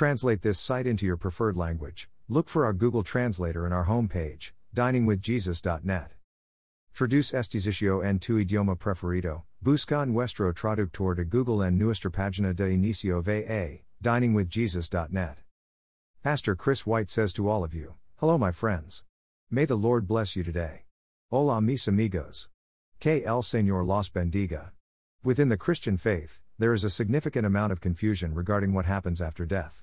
translate this site into your preferred language, look for our Google Translator in our homepage, diningwithjesus.net. Traduce este sitio en tu idioma preferido, busca nuestro traductor de Google en nuestra página de inicio va, diningwithjesus.net. Pastor Chris White says to all of you, Hello, my friends. May the Lord bless you today. Hola, mis amigos. Que el Señor los bendiga. Within the Christian faith, there is a significant amount of confusion regarding what happens after death.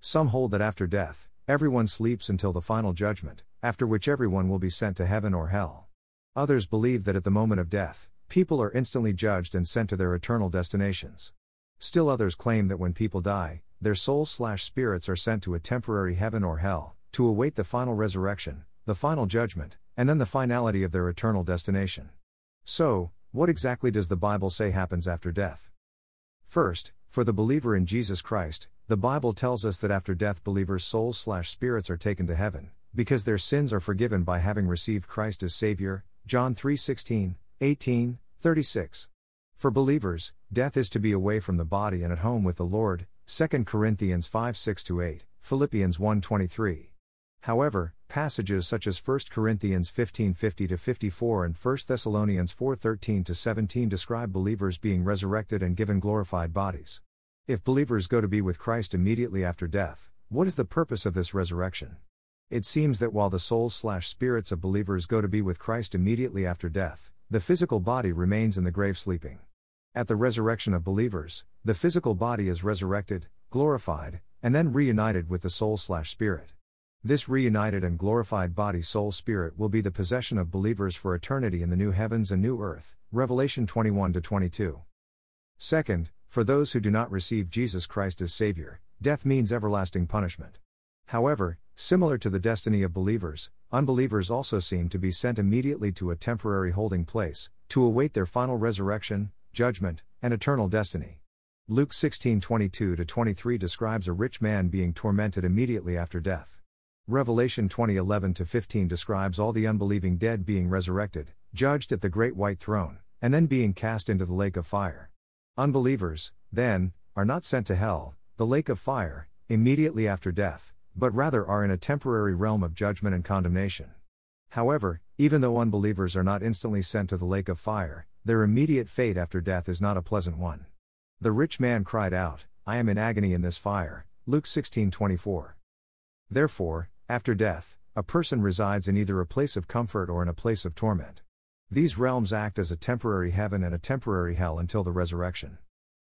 Some hold that after death, everyone sleeps until the final judgment, after which everyone will be sent to heaven or hell. Others believe that at the moment of death, people are instantly judged and sent to their eternal destinations. Still others claim that when people die, their souls slash spirits are sent to a temporary heaven or hell, to await the final resurrection, the final judgment, and then the finality of their eternal destination. So, what exactly does the Bible say happens after death? First, for the believer in Jesus Christ, the Bible tells us that after death believers' souls slash spirits are taken to heaven, because their sins are forgiven by having received Christ as Savior, John 3:16, 18, 36. For believers, death is to be away from the body and at home with the Lord, 2 Corinthians 5 6 8, Philippians 1 23. However, passages such as 1 Corinthians 15:50 54 and 1 Thessalonians 4:13 17 describe believers being resurrected and given glorified bodies. If believers go to be with Christ immediately after death, what is the purpose of this resurrection? It seems that while the souls slash spirits of believers go to be with Christ immediately after death, the physical body remains in the grave sleeping. At the resurrection of believers, the physical body is resurrected, glorified, and then reunited with the soul slash spirit. This reunited and glorified body soul spirit will be the possession of believers for eternity in the new heavens and new earth. Revelation 21 22. Second, for those who do not receive Jesus Christ as Savior, death means everlasting punishment. However, Similar to the destiny of believers, unbelievers also seem to be sent immediately to a temporary holding place, to await their final resurrection, judgment, and eternal destiny. Luke 16:22 23 describes a rich man being tormented immediately after death. Revelation 20:11 15 describes all the unbelieving dead being resurrected, judged at the great white throne, and then being cast into the lake of fire. Unbelievers, then, are not sent to hell, the lake of fire, immediately after death, but rather are in a temporary realm of judgment and condemnation. However, even though unbelievers are not instantly sent to the lake of fire, their immediate fate after death is not a pleasant one. The rich man cried out, I am in agony in this fire. Luke 16:24. Therefore, after death, a person resides in either a place of comfort or in a place of torment. These realms act as a temporary heaven and a temporary hell until the resurrection.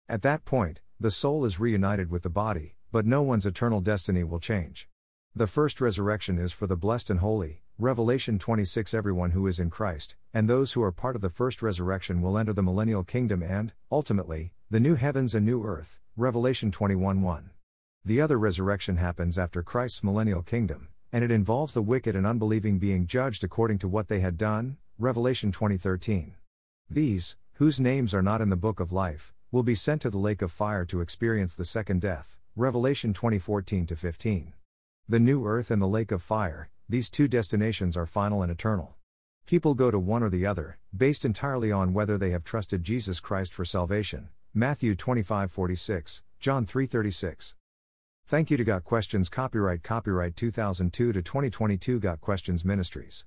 At that point, the soul is reunited with the body, but no one's eternal destiny will change. The first resurrection is for the blessed and holy, Revelation 26 Everyone who is in Christ, and those who are part of the first resurrection will enter the millennial kingdom and, ultimately, the new heavens and new earth, Revelation 21 1. The other resurrection happens after Christ's millennial kingdom, and it involves the wicked and unbelieving being judged according to what they had done, Revelation 20:13. These, whose names are not in the book of life, will be sent to the lake of fire to experience the second death, Revelation 20:14 15. The new earth and the lake of fire, these two destinations are final and eternal. People go to one or the other, based entirely on whether they have trusted Jesus Christ for salvation. Matthew 25:46, John 3:36. Thank you to Got Questions Copyright Copyright 2002 to 2022 Got Questions Ministries.